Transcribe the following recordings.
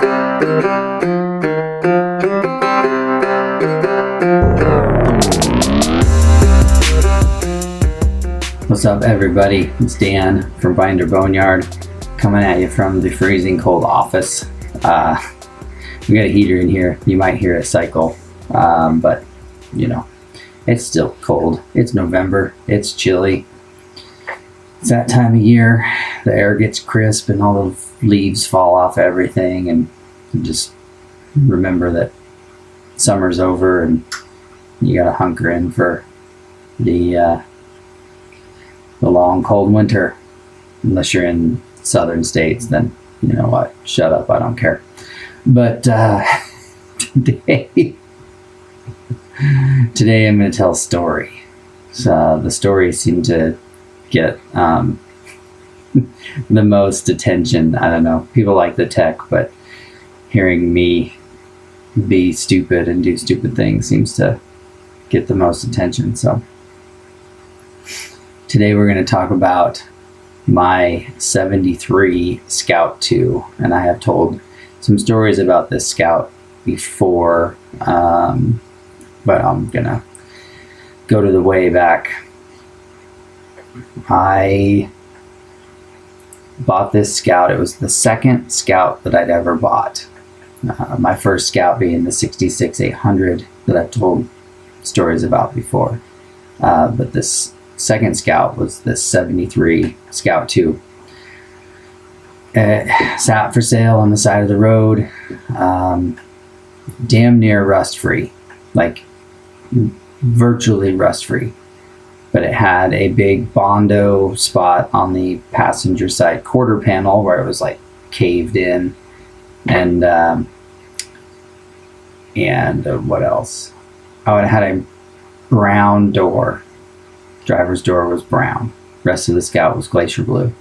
What's up, everybody? It's Dan from Binder Boneyard coming at you from the freezing cold office. Uh, we got a heater in here. You might hear it cycle, um, but you know, it's still cold. It's November. It's chilly. It's that time of year. The air gets crisp and all the leaves fall off everything, and you just remember that summer's over and you got to hunker in for the uh, the long cold winter. Unless you're in southern states, then you know what? Shut up. I don't care. But uh, today, today I'm going to tell a story. So the story seemed to get um, the most attention. I don't know. People like the tech, but hearing me be stupid and do stupid things seems to get the most attention. So today we're going to talk about my 73 Scout 2, and I have told some stories about this Scout before, um, but I'm going to go to the way back. I bought this Scout. It was the second Scout that I'd ever bought. Uh, my first Scout being the 66 800 that I've told stories about before. Uh, but this second Scout was the 73 Scout 2. It sat for sale on the side of the road, um, damn near rust free, like virtually rust free. But it had a big Bondo spot on the passenger side quarter panel where it was like caved in, and um, and uh, what else? Oh, it had a brown door. Driver's door was brown. Rest of the Scout was glacier blue.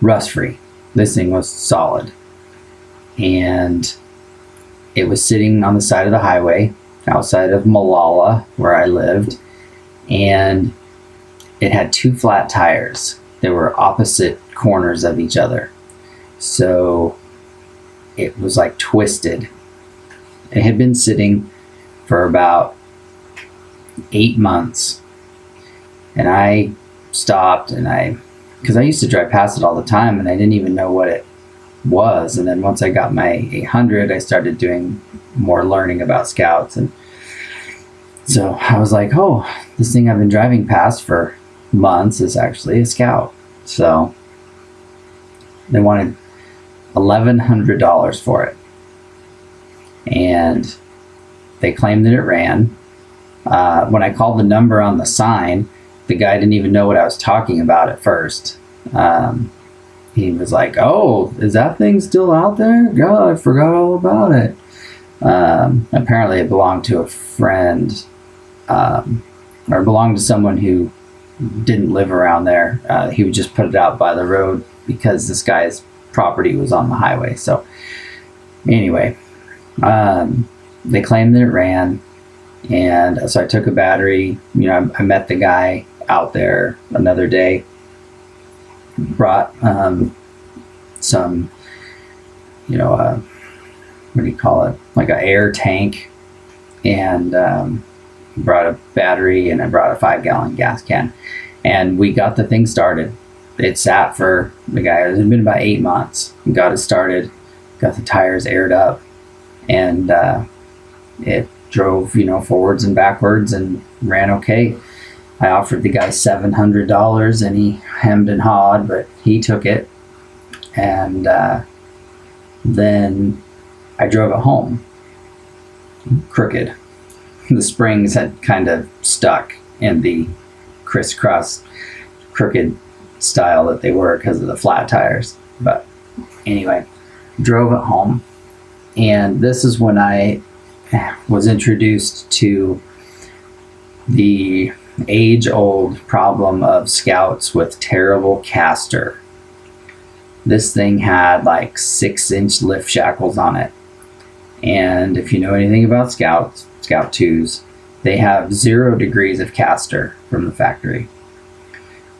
Rust free. This thing was solid. And it was sitting on the side of the highway outside of Molalla, where I lived. And it had two flat tires. They were opposite corners of each other. So it was like twisted. It had been sitting for about eight months. And I stopped and I, because I used to drive past it all the time and I didn't even know what it was. And then once I got my 800, I started doing more learning about scouts. And so I was like, oh, this thing I've been driving past for months is actually a scout. So they wanted $1,100 for it. And they claimed that it ran. Uh, when I called the number on the sign, the guy didn't even know what I was talking about at first. Um, he was like, "Oh, is that thing still out there? God, I forgot all about it." Um, apparently, it belonged to a friend, um, or belonged to someone who didn't live around there. Uh, he would just put it out by the road because this guy's property was on the highway. So, anyway, um, they claimed that it ran, and so I took a battery. You know, I, I met the guy out there another day. Brought um, some, you know, uh, what do you call it? Like an air tank, and um, brought a battery, and I brought a five gallon gas can, and we got the thing started. It sat for the guy. It had been about eight months. We got it started, got the tires aired up, and uh, it drove, you know, forwards and backwards and ran okay. I offered the guy seven hundred dollars, and he hemmed and hawed, but he took it. And uh, then I drove it home, crooked. The springs had kind of stuck in the crisscross, crooked style that they were because of the flat tires. But anyway, drove it home, and this is when I was introduced to the age old problem of scouts with terrible caster. This thing had like six inch lift shackles on it. And if you know anything about scouts, scout twos, they have zero degrees of caster from the factory.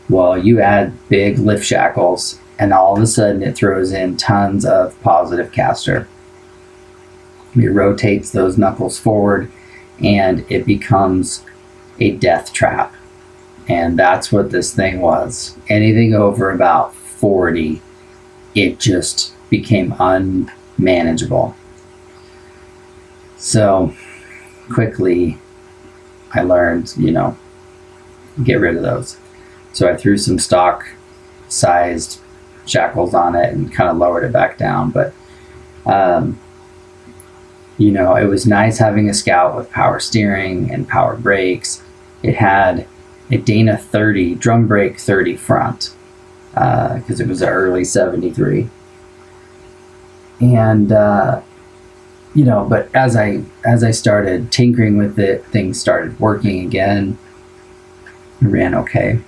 Well, you add big lift shackles and all of a sudden it throws in tons of positive caster. It rotates those knuckles forward and it becomes a death trap. And that's what this thing was. Anything over about 40, it just became unmanageable. So quickly, I learned, you know, get rid of those. So I threw some stock sized shackles on it and kind of lowered it back down. But, um, you know, it was nice having a Scout with power steering and power brakes. It had a Dana 30 drum brake 30 front because uh, it was an early 73. And, uh, you know, but as I as I started tinkering with it, things started working again. It ran okay.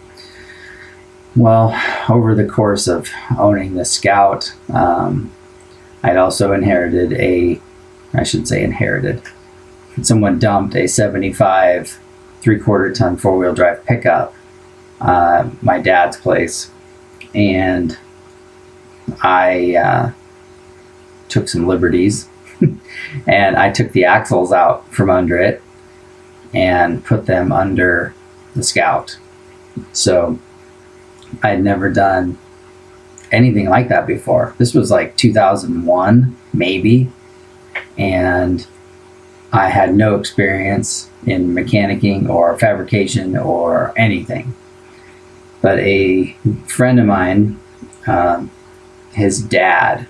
Well, over the course of owning the Scout, um, I'd also inherited a, I should say inherited, someone dumped a 75 three quarter ton four wheel drive pickup, uh, my dad's place, and I uh, took some liberties and I took the axles out from under it and put them under the Scout. So I had never done anything like that before. This was like 2001, maybe. And I had no experience in mechanicking or fabrication or anything. But a friend of mine, um, his dad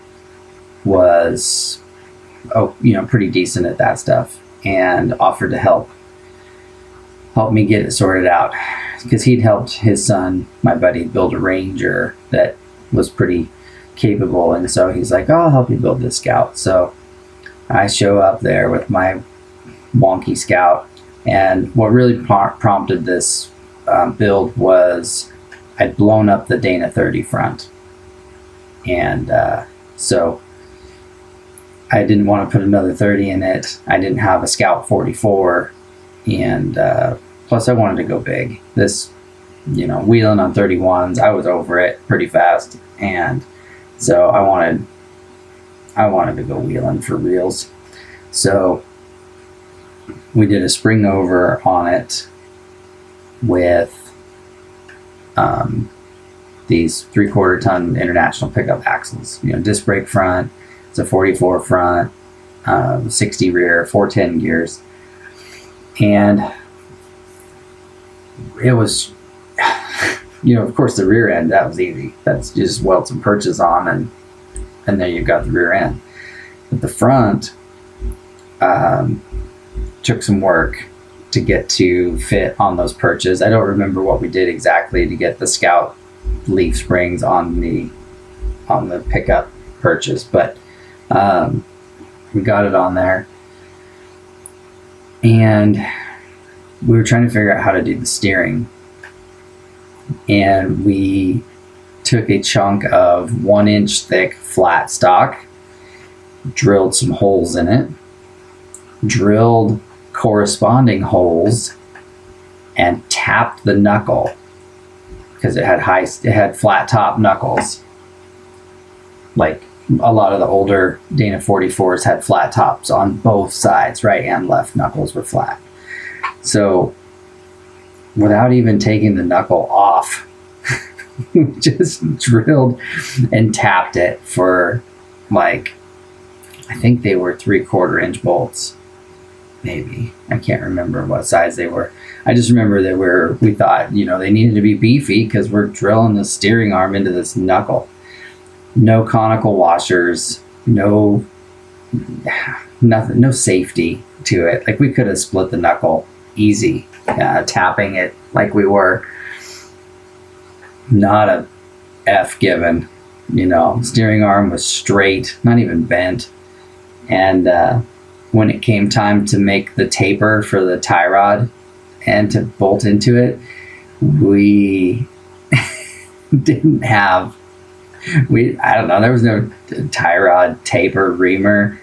was, oh, you know, pretty decent at that stuff and offered to help help me get it sorted out because he'd helped his son, my buddy, build a Ranger that was pretty capable. And so he's like, oh, I'll help you build this Scout. So I show up there with my wonky Scout. And what really prompted this um, build was I'd blown up the Dana 30 front. And uh, so I didn't want to put another 30 in it. I didn't have a Scout 44. And uh, Plus, I wanted to go big. This, you know, wheeling on 31s, I was over it pretty fast, and so I wanted, I wanted to go wheeling for reals. So we did a spring over on it with um, these three quarter ton international pickup axles. You know, disc brake front. It's a 44 front, um, 60 rear, 410 gears, and it was, you know, of course, the rear end that was easy. That's just weld some perches on, and and then you've got the rear end. But the front um, took some work to get to fit on those perches. I don't remember what we did exactly to get the Scout leaf springs on the on the pickup perches, but um, we got it on there. And we were trying to figure out how to do the steering. And we took a chunk of one inch thick flat stock, drilled some holes in it, drilled corresponding holes, and tapped the knuckle because it had high, it had flat top knuckles. Like a lot of the older Dana 44s had flat tops on both sides, right and left knuckles were flat. So, without even taking the knuckle off, just drilled and tapped it for like, I think they were three quarter inch bolts. Maybe. I can't remember what size they were. I just remember they were, we thought, you know, they needed to be beefy because we're drilling the steering arm into this knuckle. No conical washers, no, nothing, no safety to it. Like we could have split the knuckle easy, uh, tapping it like we were. Not a F given, you know. Steering arm was straight, not even bent. And uh, when it came time to make the taper for the tie rod and to bolt into it, we didn't have we I don't know there was no tie rod taper reamer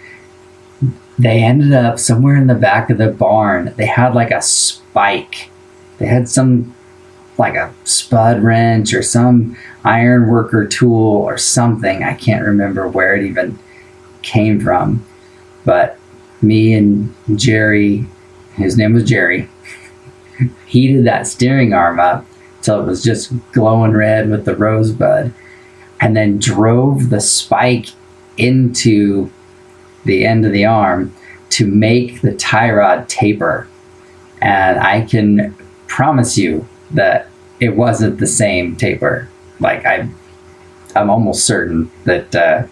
they ended up somewhere in the back of the barn. They had like a spike. They had some like a spud wrench or some iron worker tool or something. I can't remember where it even came from. But me and Jerry, his name was Jerry, heated that steering arm up till it was just glowing red with the rosebud, and then drove the spike into the end of the arm to make the tie rod taper. And I can promise you that it wasn't the same taper. Like I, I'm almost certain that uh,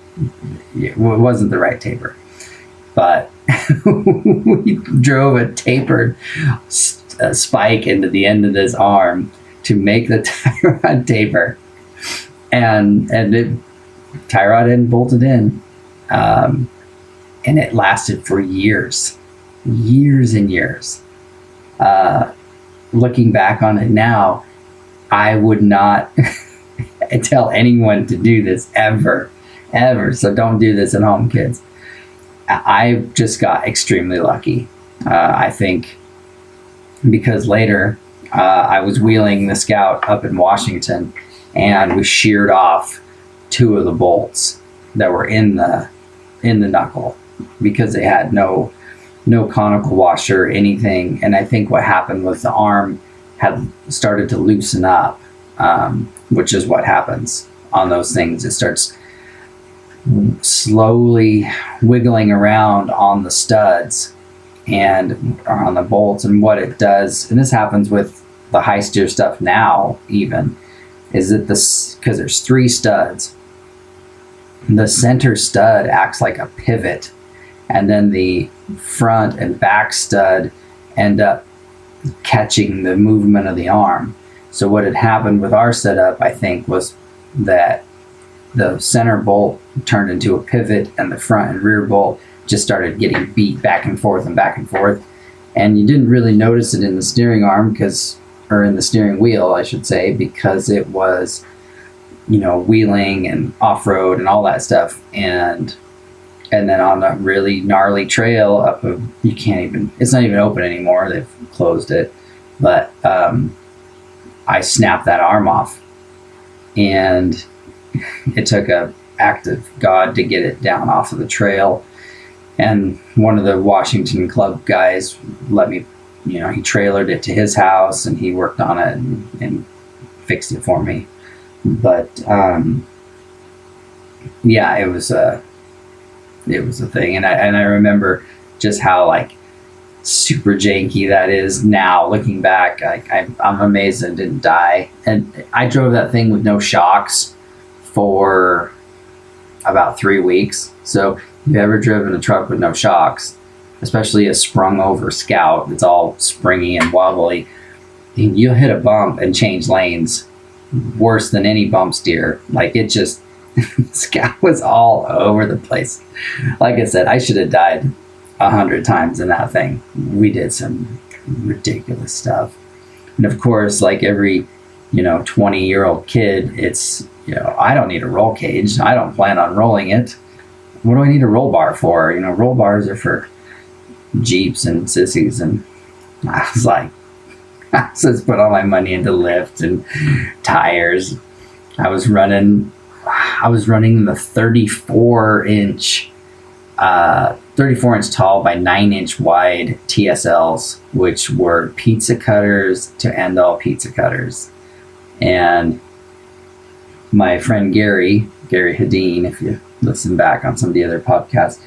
it wasn't the right taper. But we drove a tapered uh, spike into the end of this arm to make the tie rod taper, and and it tie rod and bolted in, um, and it lasted for years, years and years. Uh, looking back on it now, I would not tell anyone to do this ever, ever. So don't do this at home, kids. I just got extremely lucky. Uh, I think because later uh, I was wheeling the Scout up in Washington, and we sheared off two of the bolts that were in the in the knuckle because they had no no conical washer anything. And I think what happened was the arm had started to loosen up, um, which is what happens on those things. It starts slowly wiggling around on the studs and on the bolts and what it does and this happens with the high steer stuff now even is that this because there's three studs the center stud acts like a pivot and then the front and back stud end up catching the movement of the arm so what had happened with our setup i think was that the center bolt turned into a pivot and the front and rear bolt just started getting beat back and forth and back and forth. And you didn't really notice it in the steering arm because, or in the steering wheel, I should say, because it was, you know, wheeling and off road and all that stuff. And and then on a really gnarly trail up a, you can't even, it's not even open anymore. They've closed it. But um, I snapped that arm off. And it took a act of God to get it down off of the trail and one of the Washington Club guys let me, you know, he trailered it to his house and he worked on it and, and fixed it for me. But um, yeah, it was a it was a thing, and I and I remember just how like super janky that is now. Looking back, I, I'm amazed it didn't die. And I drove that thing with no shocks for about three weeks. So you've ever driven a truck with no shocks, especially a sprung over scout it's all springy and wobbly, you'll hit a bump and change lanes worse than any bump steer. Like it just, scout was all over the place. Like I said, I should have died a hundred times in that thing. We did some ridiculous stuff. And of course, like every, you know, 20 year old kid, it's, you know, I don't need a roll cage. I don't plan on rolling it what do I need a roll bar for? You know, roll bars are for Jeeps and sissies. And I was like, I just put all my money into lift and tires. I was running, I was running the 34 inch, uh, 34 inch tall by 9 inch wide TSLs, which were pizza cutters to end all pizza cutters. And my friend Gary, Gary Hedin, if you listen back on some of the other podcasts,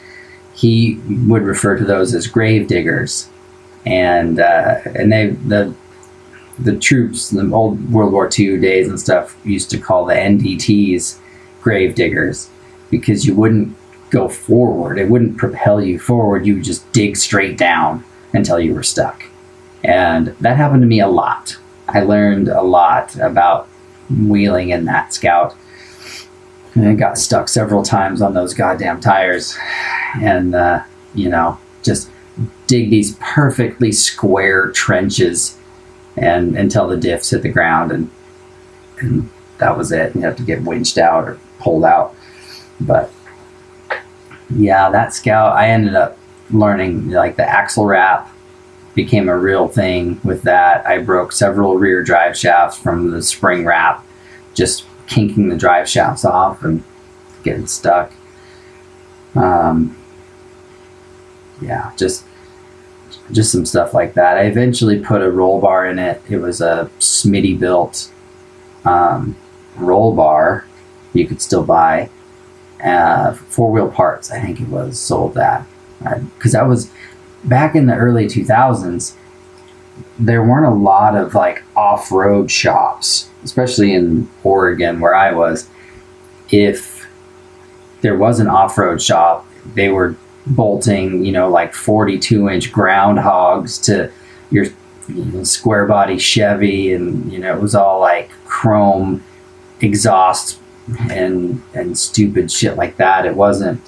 he would refer to those as grave diggers, and uh, and they the the troops, in the old World War II days and stuff, used to call the NDTs grave diggers because you wouldn't go forward. It wouldn't propel you forward. You would just dig straight down until you were stuck. And that happened to me a lot. I learned a lot about wheeling in that scout and I got stuck several times on those goddamn tires. And, uh, you know, just dig these perfectly square trenches and until the diffs hit the ground and, and that was it. You have to get winched out or pulled out. But yeah, that scout, I ended up learning like the axle wrap became a real thing with that. I broke several rear drive shafts from the spring wrap, just kinking the drive shafts off and getting stuck. Um, yeah, just just some stuff like that. I eventually put a roll bar in it. It was a Smittybilt um, roll bar you could still buy. Uh, four wheel parts, I think it was sold that because that was back in the early 2000s. There weren't a lot of like off road shops, especially in Oregon where I was. If there was an off road shop, they were bolting, you know, like 42 inch groundhogs to your square body Chevy, and you know, it was all like chrome exhaust and and stupid shit like that. It wasn't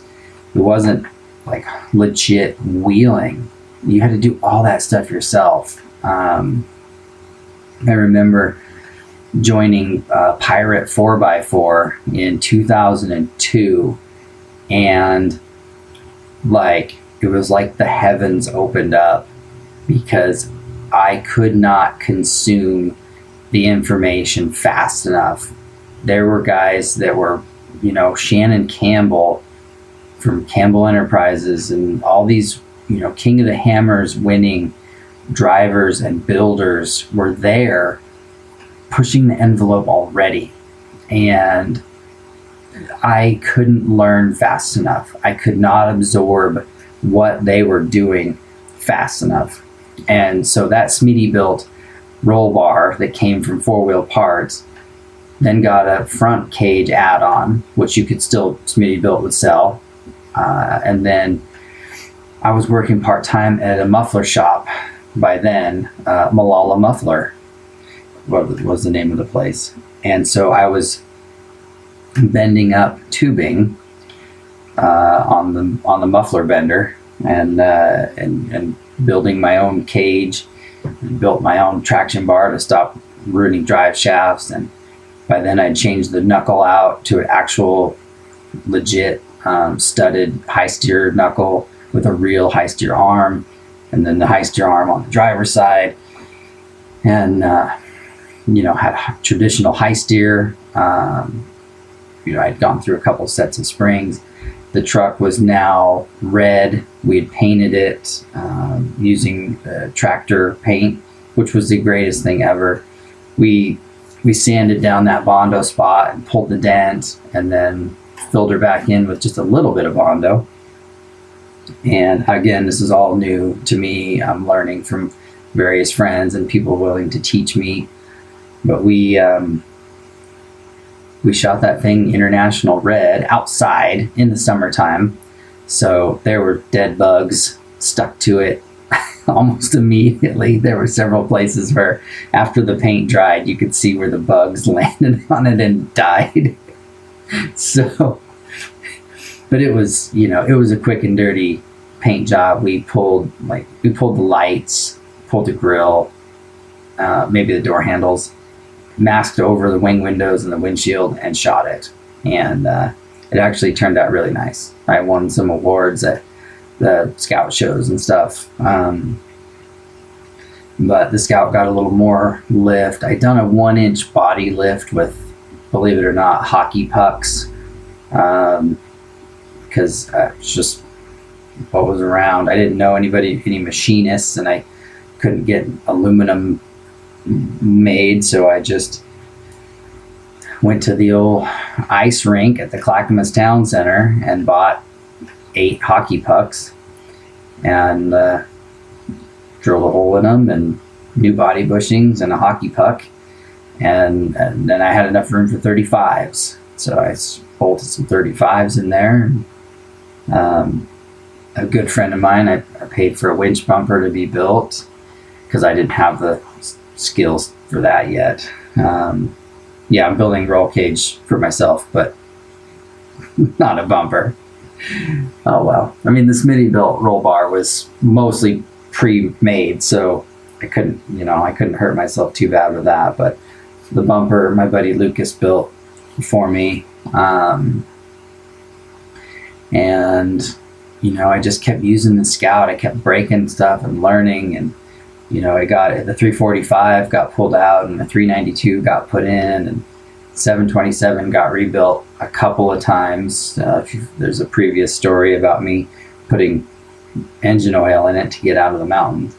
it wasn't like legit wheeling. You had to do all that stuff yourself. Um, I remember joining uh, Pirate 4x4 in 2002 and like it was like the heavens opened up because I could not consume the information fast enough. There were guys that were, you know, Shannon Campbell from Campbell Enterprises and all these, you know, King of the Hammers winning drivers and builders were there pushing the envelope already. And I couldn't learn fast enough. I could not absorb what they were doing fast enough. And so that Smittybilt roll bar that came from four wheel parts then got a front cage add on, which you could still, Smittybilt would sell. Uh, and then I was working part time at a muffler shop by then, uh, Molalla Muffler what was the name of the place. And so I was bending up tubing uh, on the on the muffler bender and uh, and and building my own cage, built my own traction bar to stop ruining drive shafts, and by then I'd changed the knuckle out to an actual legit um, studded high steer knuckle with a real high steer arm, and then the high steer arm on the driver's side, and uh, you know had traditional high steer. Um, you know, I'd gone through a couple sets of springs. The truck was now red. We had painted it um, using uh, tractor paint, which was the greatest thing ever. We we sanded down that bondo spot and pulled the dent, and then filled her back in with just a little bit of bondo. And again, this is all new to me. I'm learning from various friends and people willing to teach me. But we um, we shot that thing international red outside in the summertime. So there were dead bugs stuck to it almost immediately. There were several places where after the paint dried, you could see where the bugs landed on it and died. so, but it was, you know, it was a quick and dirty paint job. We pulled like we pulled the lights, pulled the grill, uh, maybe the door handles, masked over the wing windows and the windshield and shot it. And uh, it actually turned out really nice. I won some awards at the scout shows and stuff. Um, but the scout got a little more lift. I done a one inch body lift with, believe it or not, hockey pucks. Um, because uh, it's just what was around. I didn't know anybody, any machinists, and I couldn't get aluminum made, so I just went to the old ice rink at the Clackamas Town Center and bought eight hockey pucks and uh, drilled a hole in them and new body bushings and a hockey puck. And, and then I had enough room for 35s. So I bolted some 35s in there. Um, a good friend of mine, I, I paid for a winch bumper to be built because I didn't have the skills for that yet. Um, yeah, I'm building roll cage for myself, but not a bumper. Oh well. I mean, this Smittybilt roll bar was mostly pre-made, so I couldn't, you know, I couldn't hurt myself too bad with that. But the bumper, my buddy Lucas built for me, um, and you know, I just kept using the Scout. I kept breaking stuff and learning and you know, it got the 345 got pulled out and the 392 got put in and 727 got rebuilt a couple of times. Uh, there's a previous story about me putting engine oil in it to get out of the mountain.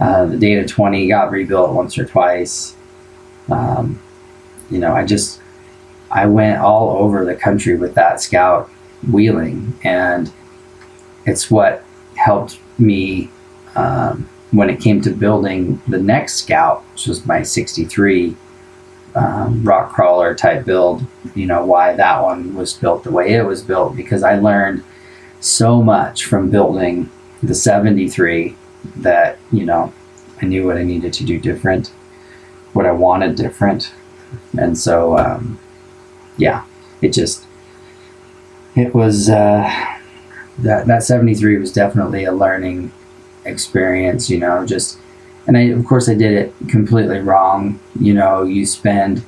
Uh, the Dana 20 got rebuilt once or twice. Um, you know, I just I went all over the country with that Scout wheeling, and it's what helped me um, when it came to building the next Scout, which was my 63 um, rock crawler type build. You know, why that one was built the way it was built, because I learned so much from building the 73 that, you know, I knew what I needed to do different, what I wanted different. And so, um, yeah, it just, it was, uh, that, that 73 was definitely a learning experience, you know, just, and I, of course, I did it completely wrong. You know, you spend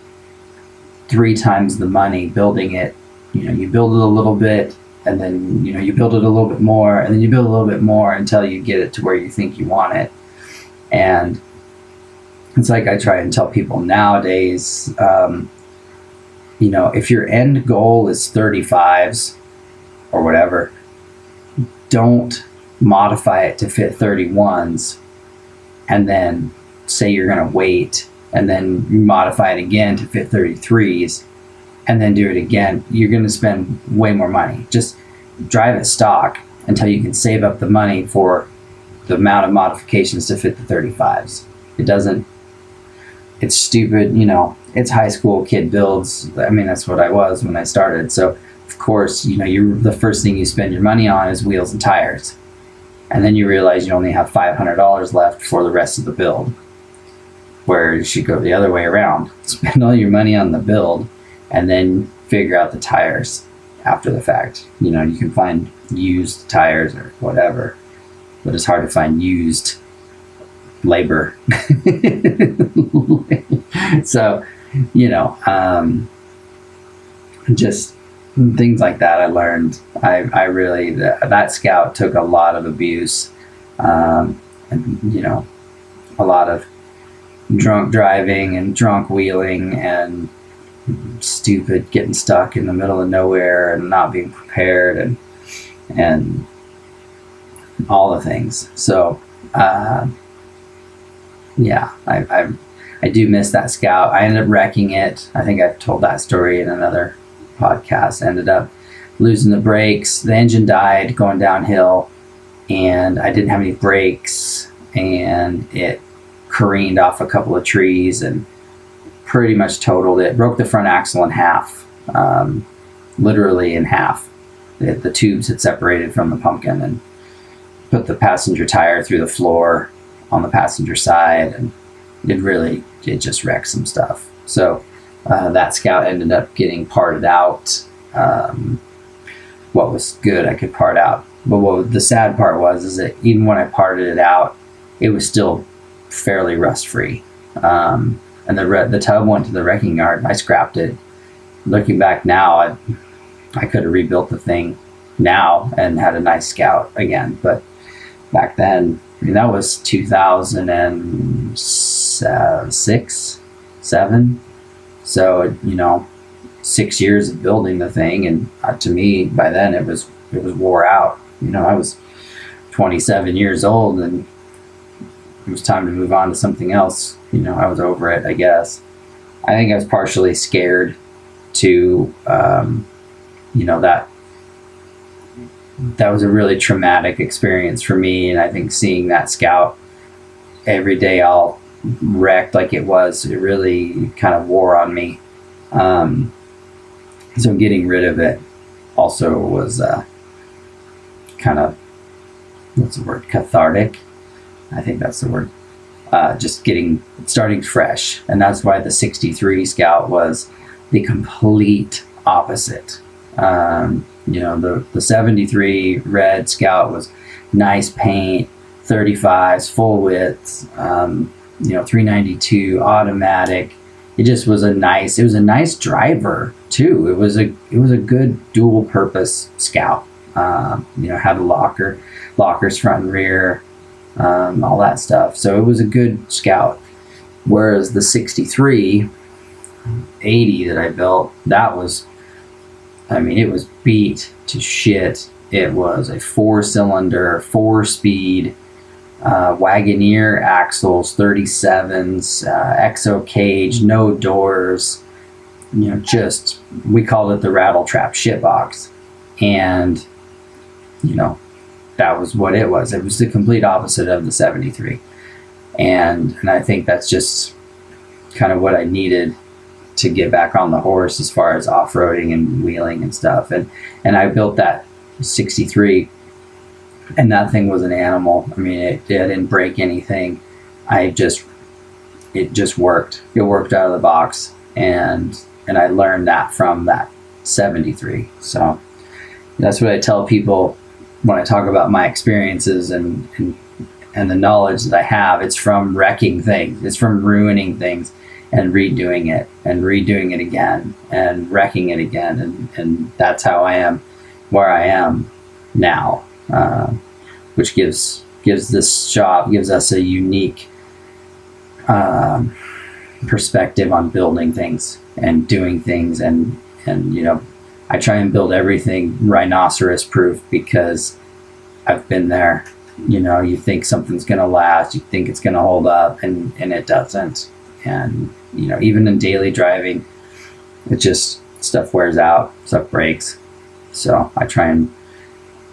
three times the money building it. You know, you build it a little bit, and then you know you build it a little bit more and then you build a little bit more until you get it to where you think you want it and it's like i try and tell people nowadays um, you know if your end goal is 35s or whatever don't modify it to fit 31s and then say you're going to wait and then modify it again to fit 33s and then do it again, you're going to spend way more money. Just drive it stock until you can save up the money for the amount of modifications to fit the 35s. It doesn't, it's stupid, you know, it's high school kid builds. I mean, that's what I was when I started. So, of course, you know, you the first thing you spend your money on is wheels and tires. And then you realize you only have $500 left for the rest of the build. Where you should go the other way around. Spend all your money on the build and then figure out the tires after the fact. You know, you can find used tires or whatever, but it's hard to find used labor. so, you know, um, just things like that I learned. I, I really, that, that scout took a lot of abuse, um, and, you know, a lot of drunk driving and drunk wheeling and stupid getting stuck in the middle of nowhere and not being prepared and and all the things. So uh, yeah, I, I I do miss that scout. I ended up wrecking it. I think I've told that story in another podcast. Ended up losing the brakes. The engine died going downhill, and I didn't have any brakes, and it careened off a couple of trees and pretty much totaled it. Broke the front axle in half, um, literally in half. The, the tubes had separated from the pumpkin and put the passenger tire through the floor on the passenger side, and it really it just wrecked some stuff. So uh, that Scout ended up getting parted out. Um, what was good, I could part out. But what the sad part was is that even when I parted it out, it was still fairly rust free. Um, and the re- the tub went to the wrecking yard. I scrapped it. Looking back now, I I could have rebuilt the thing now and had a nice scout again. But back then, I mean, that was 2006, seven. So you know, six years of building the thing, and uh, to me, by then it was it was wore out. You know, I was 27 years old, and it was time to move on to something else. You know, I was over it, I guess. I think I was partially scared to, um, you know, that that was a really traumatic experience for me. And I think seeing that scout every day all wrecked like it was, it really kind of wore on me. Um, so getting rid of it also was uh, kind of, what's the word, cathartic I think that's the word. Uh, just getting starting fresh, and that's why the '63 Scout was the complete opposite. Um, you know, the the '73 Red Scout was nice paint, 35s, full width. Um, you know, 392 automatic. It just was a nice. It was a nice driver too. It was a it was a good dual purpose Scout. Um, you know, had a locker, lockers front and rear um, all that stuff. So it was a good scout. Whereas the 63 80 that I built, that was, I mean, it was beat to shit. It was a four cylinder, four speed, uh, Wagoneer axles, 37s, uh, exo cage, no doors. You know, just we called it the rattle trap shit box, and you know, that was what it was. It was the complete opposite of the 73, and and I think that's just kind of what I needed to get back on the horse as far as off roading and wheeling and stuff. And and I built that 63 and that thing was an animal. I mean, it, it didn't break anything. I just, it just worked. It worked out of the box, and and I learned that from that 73. So that's what I tell people when I talk about my experiences and and, and the knowledge that I have. It's from wrecking things. It's from ruining things and redoing it and redoing it again and wrecking it again and, and that's how I am where I am now uh, which gives gives this job gives us a unique um, perspective on building things and doing things. And and you know I try and build everything rhinoceros proof because I've been there. You know you think something's gonna last you think it's gonna hold up and and it doesn't. And you know even in daily driving it just stuff wears out stuff breaks. So I try and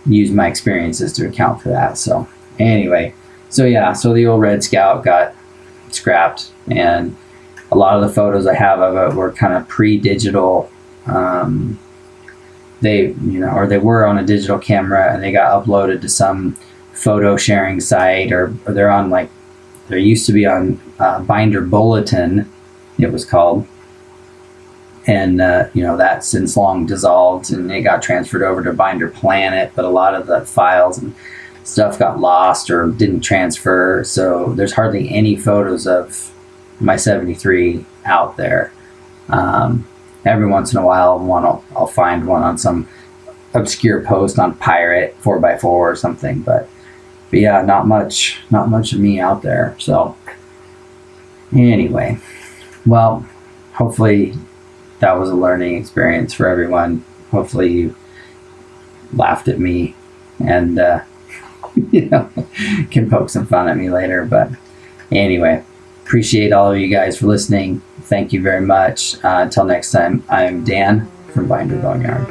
use my experiences to account for that. So anyway, so yeah, so the old Red Scout got scrapped, and a lot of the photos I have of it were kind of pre-digital. Um, they, you know, or they were on a digital camera, and they got uploaded to some photo sharing site, or, or they're on like there used to be on uh, Binder Bulletin, it was called, and uh, you know that since long dissolved and it got transferred over to binder planet but a lot of the files and stuff got lost or didn't transfer. So there's hardly any photos of my 73 out there. Um, every once in a while one I'll, I'll find one on some obscure post on pirate 4x4 or something but, but yeah not much not much of me out there. So anyway well hopefully that was a learning experience for everyone. Hopefully, you laughed at me and, uh, you know, can poke some fun at me later. But anyway, appreciate all of you guys for listening. Thank you very much. Uh, until next time, I'm Dan from Binder Boneyard.